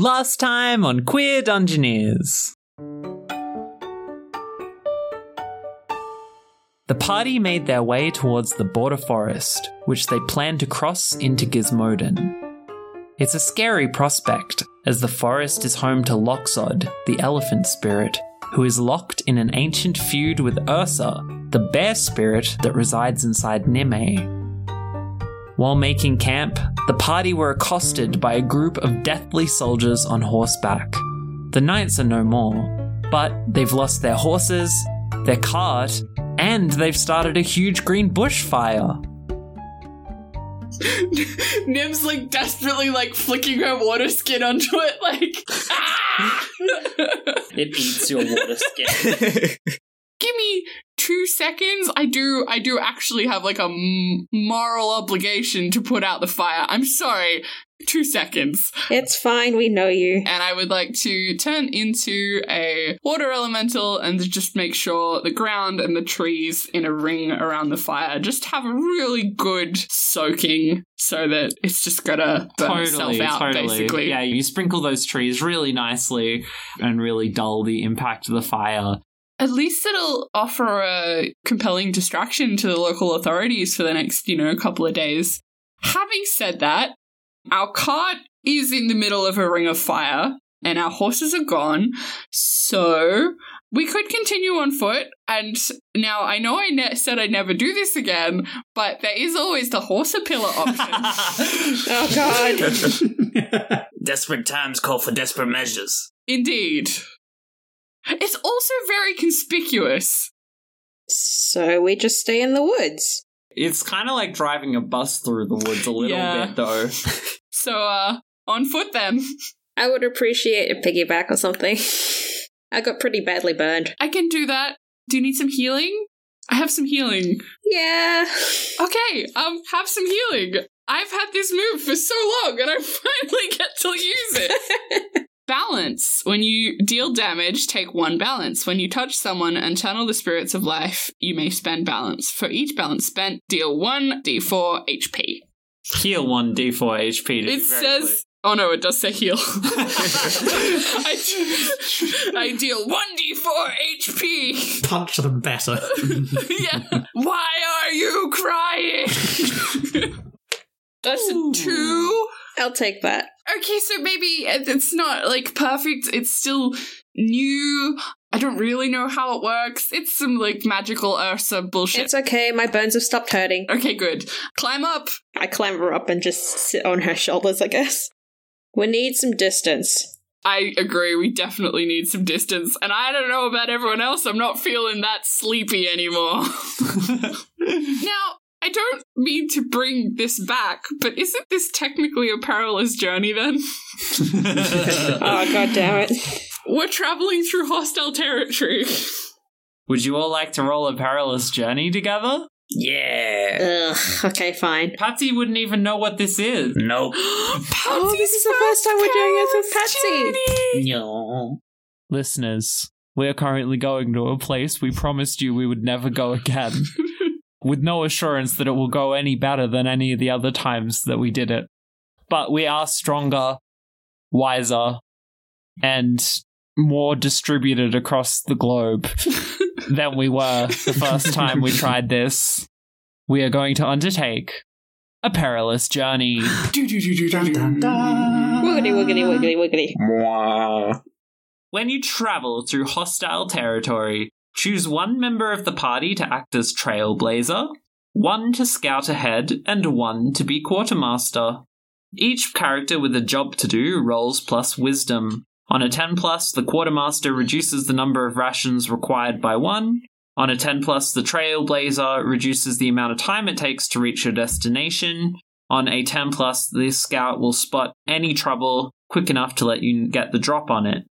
Last time on Queer Dungeoneers. The party made their way towards the border forest, which they planned to cross into Gizmoden. It's a scary prospect, as the forest is home to Loxod, the elephant spirit, who is locked in an ancient feud with Ursa, the bear spirit that resides inside Nime. While making camp, the party were accosted by a group of deathly soldiers on horseback. The knights are no more, but they've lost their horses, their cart, and they've started a huge green bushfire. Nim's like desperately like flicking her water skin onto it, like. "Ah!" It eats your water skin. Give me two seconds. I do. I do actually have like a moral obligation to put out the fire. I'm sorry. Two seconds, It's fine, we know you. and I would like to turn into a water elemental and just make sure the ground and the trees in a ring around the fire just have a really good soaking, so that it's just gonna burn itself out. totally. Basically, Yeah, you sprinkle those trees really nicely and really dull the impact of the fire. At least it'll offer a compelling distraction to the local authorities for the next, you know, couple of days. Having said that, our cart is in the middle of a ring of fire and our horses are gone. So we could continue on foot. And now I know I ne- said I'd never do this again, but there is always the horse pillar option. Oh god. Desperate times call for desperate measures. Indeed. It's also very conspicuous. so we just stay in the woods. It's kind of like driving a bus through the woods a little Yeah. bit, though. So, uh, on foot then. I would appreciate a piggyback or something. I got pretty badly burned. I can do that. Do you need some healing? I have some healing. Yeah. Okay, um, have some healing. I've had this move for so long and I finally get to use it. Balance. When you deal damage, take one balance. When you touch someone and channel the spirits of life, you may spend balance. For each balance spent, deal 1d4 HP. Heal 1d4 HP. To It very says. Oh no, it does say heal. I, I deal 1d4 HP. Punch them better. yeah. Why are you crying? That's a two. I'll take that. Okay, so maybe it's not like perfect. It's still new. I don't really know how it works. It's some like magical Ursa bullshit. It's okay, my bones have stopped hurting. okay, good. Climb up. I clamber up and just sit on her shoulders, I guess. We need some distance. I agree. We definitely need some distance. And I don't know about everyone else. I'm not feeling that sleepy anymore. now, I don't mean to bring this back, but isn't this technically a perilous journey then? Oh god damn it. We're traveling through hostile territory. Would you all like to roll a perilous journey together? Yeah. Ugh, okay, fine. Patsy wouldn't even know what this is. Nope. Oh, this is the first time we're doing it with Patsy. No. Listeners, we are currently going to a place we promised you we would never go again. with no assurance that it will go any better than any of the other times that we did it. But we are stronger, wiser, and more distributed across the globe than we were the first time we tried this. We are going to undertake a perilous journey. Dun, dun, dun. Wiggity, wiggity, wiggity, wiggity. When you travel through hostile territory, choose one member of the party to act as trailblazer, one to scout ahead, and one to be quartermaster. Each character with a job to do rolls plus wisdom. On a 10 plus, the quartermaster reduces the number of rations required by one. On a 10 plus, the trailblazer reduces the amount of time it takes to reach your destination. On a 10 plus, the scout will spot any trouble quick enough to let you get the drop on it.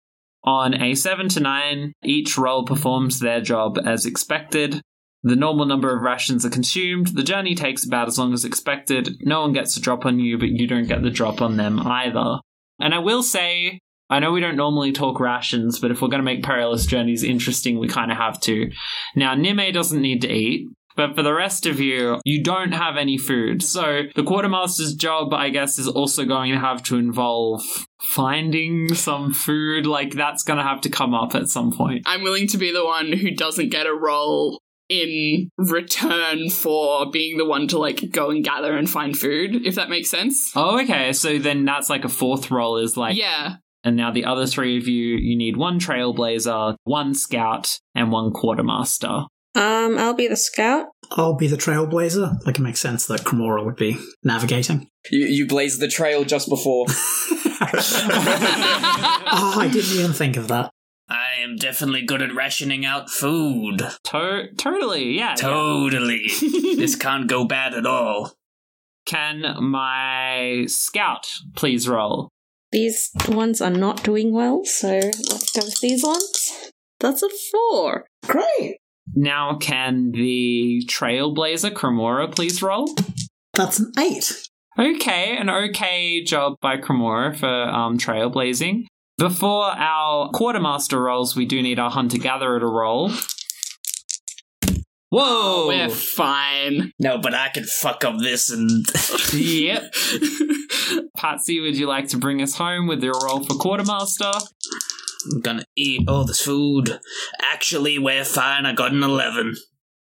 On a 7 to 9, each role performs their job as expected. The normal number of rations are consumed. The journey takes about as long as expected. No one gets a drop on you, but you don't get the drop on them either. And I will say, I know we don't normally talk rations, but if we're going to make perilous journeys interesting, we kind of have to. Now, Nime doesn't need to eat. But for the rest of you, you don't have any food. So the quartermaster's job, I guess, is also going to have to involve finding some food. Like that's going to have to come up at some point. I'm willing to be the one who doesn't get a roll in return for being the one to like go and gather and find food, if that makes sense. Oh, okay. So then that's like a fourth roll is like, yeah. and now the other three of you, you need one trailblazer, one scout, and one quartermaster. Um, I'll be the scout. I'll be the trailblazer. Like it makes sense that Cremora would be navigating. You, you blaze the trail just before. oh, I didn't even think of that. I am definitely good at rationing out food. To- totally, yeah. yeah. Totally. this can't go bad at all. Can my scout please roll? These ones are not doing well, so let's go with these ones. That's a four. Great. Now, can the trailblazer Cremora please roll? That's an eight. Okay, an okay job by Cremora for um, trailblazing. Before our quartermaster rolls, we do need our hunter gatherer to roll. Whoa! We're fine. No, but I can fuck up this and. yep. Patsy, would you like to bring us home with your roll for quartermaster? I'm gonna eat all this food. Actually, we're fine. I got an 11.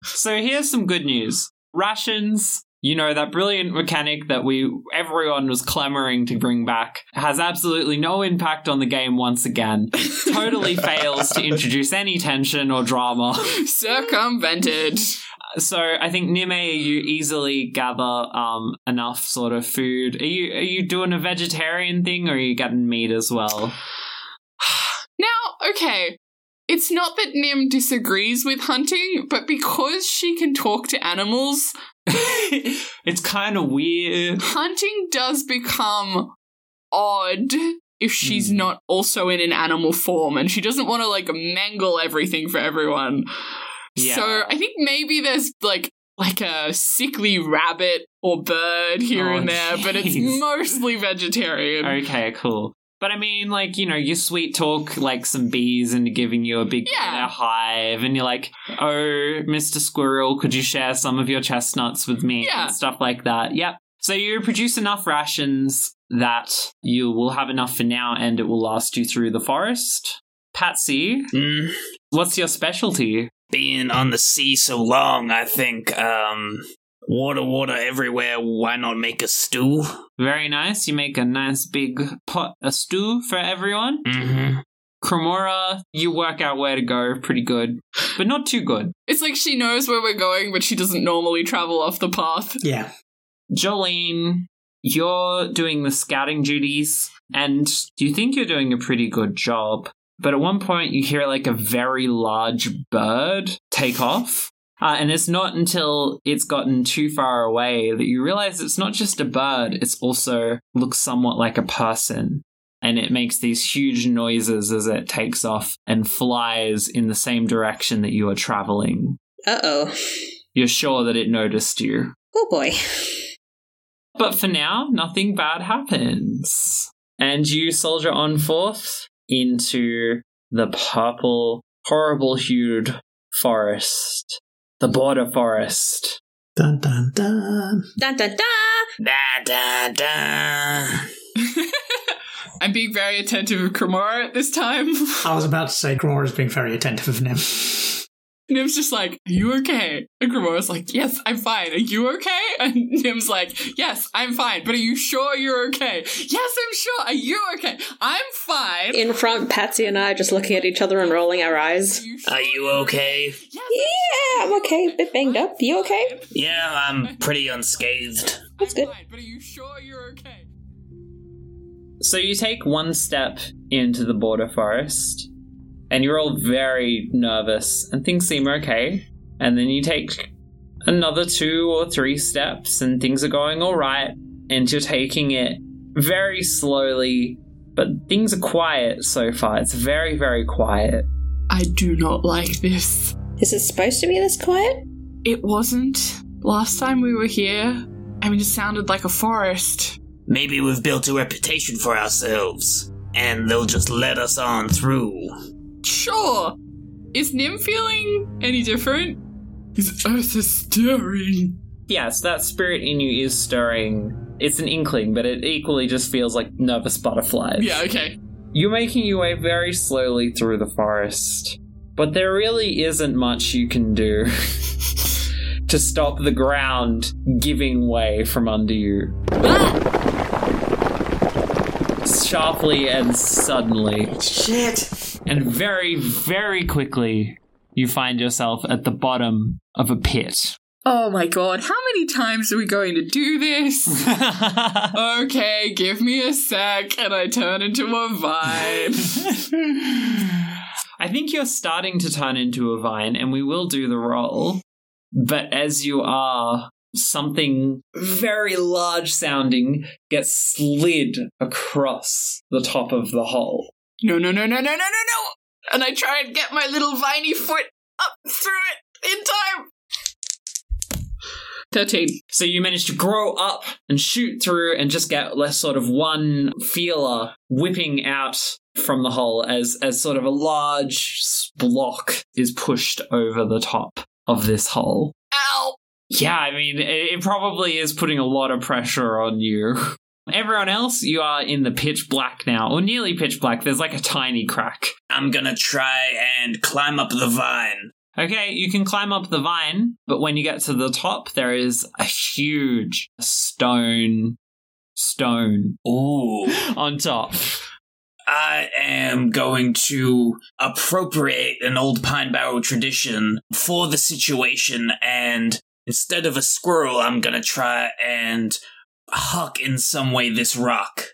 So here's some good news. Rations, you know, that brilliant mechanic that we everyone was clamoring to bring back has absolutely no impact on the game once again. totally fails to introduce any tension or drama. Circumvented. So I think Nime, you easily gather um, enough sort of food. Are you are you doing a vegetarian thing or are you getting meat as well? Okay. It's not that Nim disagrees with hunting, but because she can talk to animals, it's kind of weird. hunting does become odd if she's Hmm. not also in an animal form and she doesn't want to like mangle everything for everyone. Yeah. So I think maybe there's like like a sickly rabbit or bird here Oh, and there, but it's mostly vegetarian. Okay, cool. But I mean, like, you know, you sweet talk like some bees into giving you a big Yeah. a hive, and you're like, oh, Mr. Squirrel, could you share some of your chestnuts with me? Yeah. And stuff like that. Yep. So you produce enough rations that you will have enough for now and it will last you through the forest. Patsy, Mm, what's your specialty? being on the sea so long, I think, um. Water, water everywhere. Why not make a stew? Very nice. You make a nice big pot of stew for everyone. Mm-hmm. Cremora, you work out where to go pretty good, but not too good. It's like she knows where we're going, but she doesn't normally travel off the path. Yeah. Jolene, you're doing the scouting duties, and you think you're doing a pretty good job. But at one point, you hear like a very large bird take off. Uh, and it's not until it's gotten too far away that you realize it's not just a bird, it's also looks somewhat like a person. And it makes these huge noises as it takes off and flies in the same direction that you are traveling. Uh oh. You're sure that it noticed you. Oh boy. But for now, nothing bad happens. And you soldier on forth into the purple, horrible hued forest. The border forest. Dun dun dun. Dun dun dun! Da da da. I'm being very attentive of Cremora at this time. I was about to say Cremora's being very attentive of Nim. Nim's just like, Are you okay? And Cremora's like, Yes, I'm fine. Are you okay? And Nim's like, Yes, I'm fine. But are you sure you're okay? Yes, I'm sure. Are you okay? I'm fine. In front, Patsy and I just looking at each other and rolling our eyes. Are you, sure Are you okay? Yes, Yeah, I'm okay. A bit banged up. You okay? Yeah, I'm pretty unscathed. That's good. fine. But are you sure you're okay? So you take one step into the border forest, and you're all very nervous, and things seem okay. And then you take another two or three steps, and things are going all right, and you're taking it very slowly, but things are quiet so far. It's very, very quiet. I do not like this. Is it supposed to be this quiet? It wasn't. Last time we were here, I mean, it sounded like a forest. Maybe we've built a reputation for ourselves, and they'll just let us on through. Sure. Is Nim feeling any different? His earth is stirring. Yes, that spirit in you is stirring. It's an inkling, but it equally just feels like nervous butterflies. Yeah, okay. You're making your way very slowly through the forest, but there really isn't much you can do to stop the ground giving way from under you. Ah! Sharply and suddenly. Shit. And very, very quickly, you find yourself at the bottom of a pit. Oh my god, how many times are we going to do this? okay, give me a sec, and I turn into a vine. I think you're starting to turn into a vine, and we will do the roll. But as you are, something very large sounding gets slid across the top of the hole. No, no, no, no, no, no, no, no! And I try and get my little viney foot up through it in time. 13. So you manage to grow up and shoot through and just get less sort of one feeler whipping out from the hole as as sort of a large block is pushed over the top of this hole. Ow! Yeah, I mean, it, it probably is putting a lot of pressure on you. Everyone else, you are in the pitch black now, or nearly pitch black. There's like a tiny crack. I'm gonna try and climb up the vine. Okay, you can climb up the vine, but when you get to the top, there is a huge stone stone Ooh. on top. I am going to appropriate an old pine barrel tradition for the situation, and instead of a squirrel, I'm gonna try and huck in some way this rock.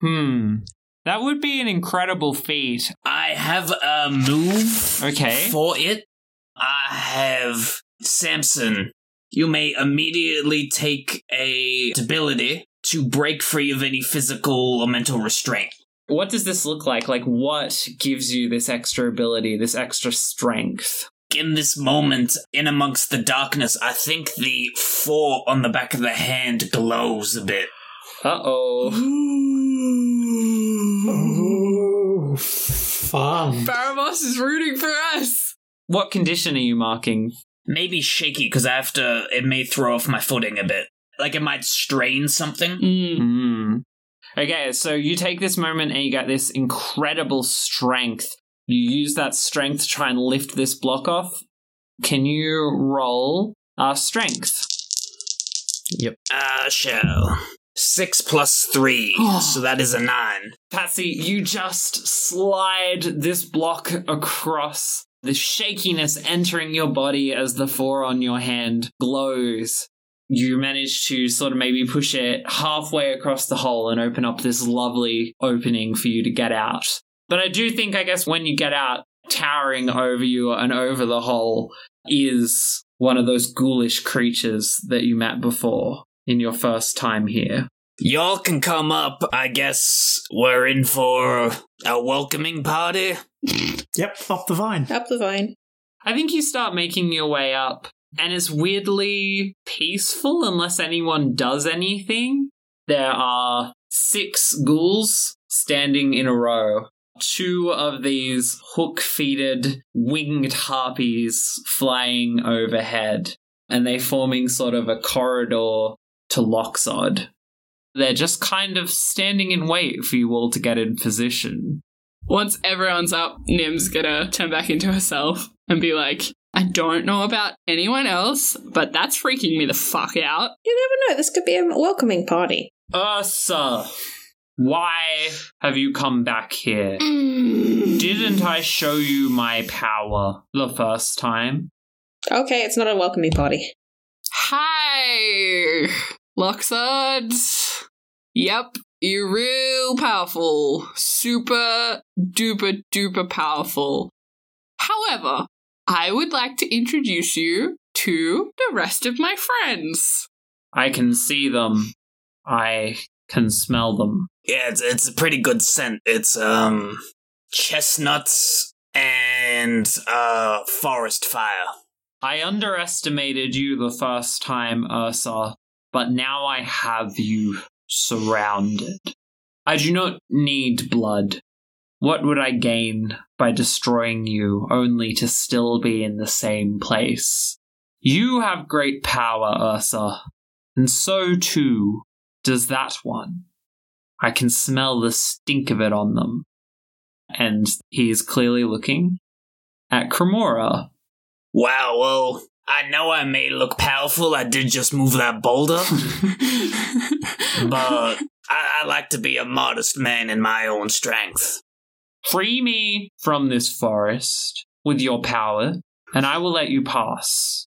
Hmm. That would be an incredible feat. I have a move Okay. for it. I have Samson. You may immediately take a ability to break free of any physical or mental restraint. What does this look like? Like, what gives you this extra ability, this extra strength? In this moment, in amongst the darkness, I think the four on the back of the hand glows a bit. Uh oh. Fun. Baramos is rooting for us! What condition are you marking? Maybe shaky because I have to. It may throw off my footing a bit. Like it might strain something. Mm. Hmm. Okay, so you take this moment and you get this incredible strength. You use that strength to try and lift this block off. Can you roll uh, strength? Yep. Uh, shall. Six plus three, so that is a nine. Patsy, you just slide this block across, the shakiness entering your body as the four on your hand glows. You manage to sort of maybe push it halfway across the hole and open up this lovely opening for you to get out. But I do think, I guess, when you get out, towering over you and over the hole is one of those ghoulish creatures that you met before in your first time here. Y'all can come up. I guess we're in for a welcoming party. Yep, up the vine. Up the vine. I think you start making your way up, and it's weirdly peaceful unless anyone does anything. There are six ghouls standing in a row. Two of these hook feeted winged harpies flying overhead, and they're forming sort of a corridor to Loxod. They're just kind of standing in wait for you all to get in position. Once everyone's up, Nim's gonna turn back into herself and be like, I don't know about anyone else, but that's freaking me the fuck out. You never know. This could be a welcoming party. Ursa, why have you come back here? Mm. Didn't I show you my power the first time? Okay, it's not a welcoming party. Hi, Loxod. Yep, you're real powerful. Super duper duper powerful. However, I would like to introduce you to the rest of my friends. I can see them. I can smell them. Yeah, it's it's a pretty good scent. It's um chestnuts and uh forest fire. I underestimated you the first time, Ursa, but now I have you surrounded. I do not need blood. What would I gain by destroying you only to still be in the same place? You have great power, Ursa, and so too does that one. I can smell the stink of it on them. And he is clearly looking at Cremora. Wow, well, I know I may look powerful. I did just move that boulder, but I, I like to be a modest man in my own strength. Free me from this forest with your power, and I will let you pass.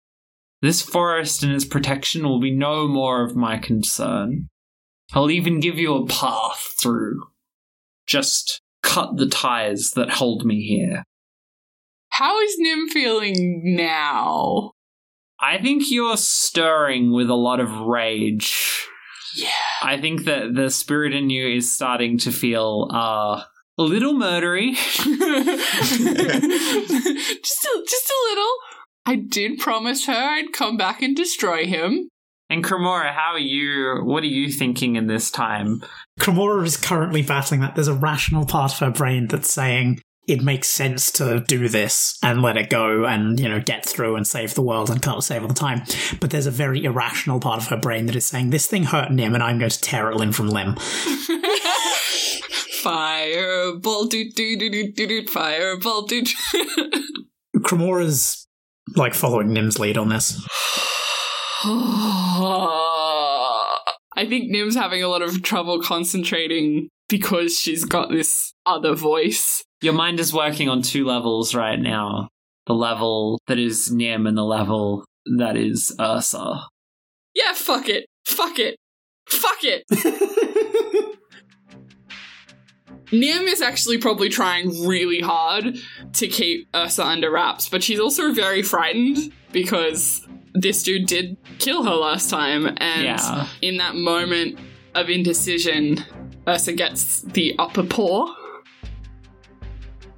This forest and its protection will be no more of my concern. I'll even give you a path through. Just cut the ties that hold me here. How is Nim feeling now? I think you're stirring with a lot of rage. Yeah. I think that the spirit in you is starting to feel uh, a little murdery. just a, just a little. I did promise her I'd come back and destroy him. And Cremora, how are you? What are you thinking in this time? Cremora is currently battling that. There's a rational part of her brain that's saying it makes sense to do this and let it go and, you know, get through and save the world and can't save all the time. But there's a very irrational part of her brain that is saying, this thing hurt Nim and I'm going to tear it limb from limb. Fireball, do do do do do do, fireball, do. Cremora's like following Nim's lead on this. I think Nim's having a lot of trouble concentrating because she's got this other voice. Your mind is working on two levels right now the level that is Nim and the level that is Ursa. Yeah, fuck it. Fuck it. Fuck it. Nim is actually probably trying really hard to keep Ursa under wraps, but she's also very frightened because this dude did kill her last time, and Yeah. in that moment of indecision, Ursa gets the upper paw.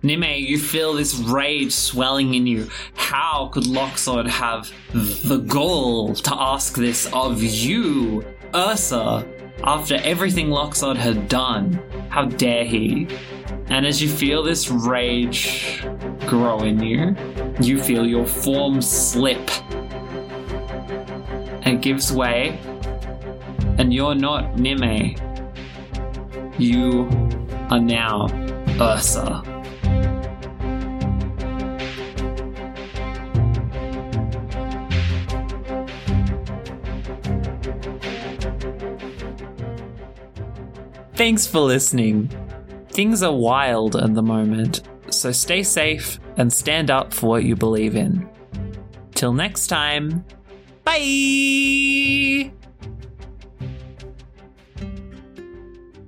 Nime, you feel this rage swelling in you. How could Loxod have the gall to ask this of you, Ursa, after everything Loxod had done? How dare he? And as you feel this rage grow in you, you feel your form slip. And gives way. And you're not Nime. You are now Ursa. Thanks for listening. Things are wild at the moment, so stay safe and stand up for what you believe in. Till next time, bye!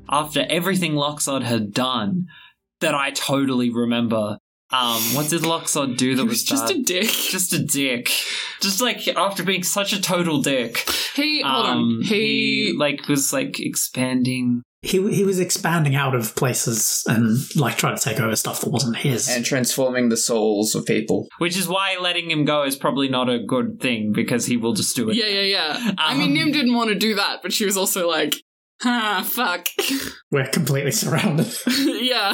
After everything Loxod had done, that I totally remember, um, what did Loxod do that He was, was just bad? a dick. Just a dick. Just like after being such a total dick. He, hold um, on. He, like was like expanding He he was expanding out of places and like trying to take over stuff that wasn't his. and transforming the souls of people. Which is why letting him go is probably not a good thing because he will just do it. yeah, yeah, yeah. I mean, Um, Nim didn't want to do that, but she was also like, ah, fuck. We're completely surrounded. yeah.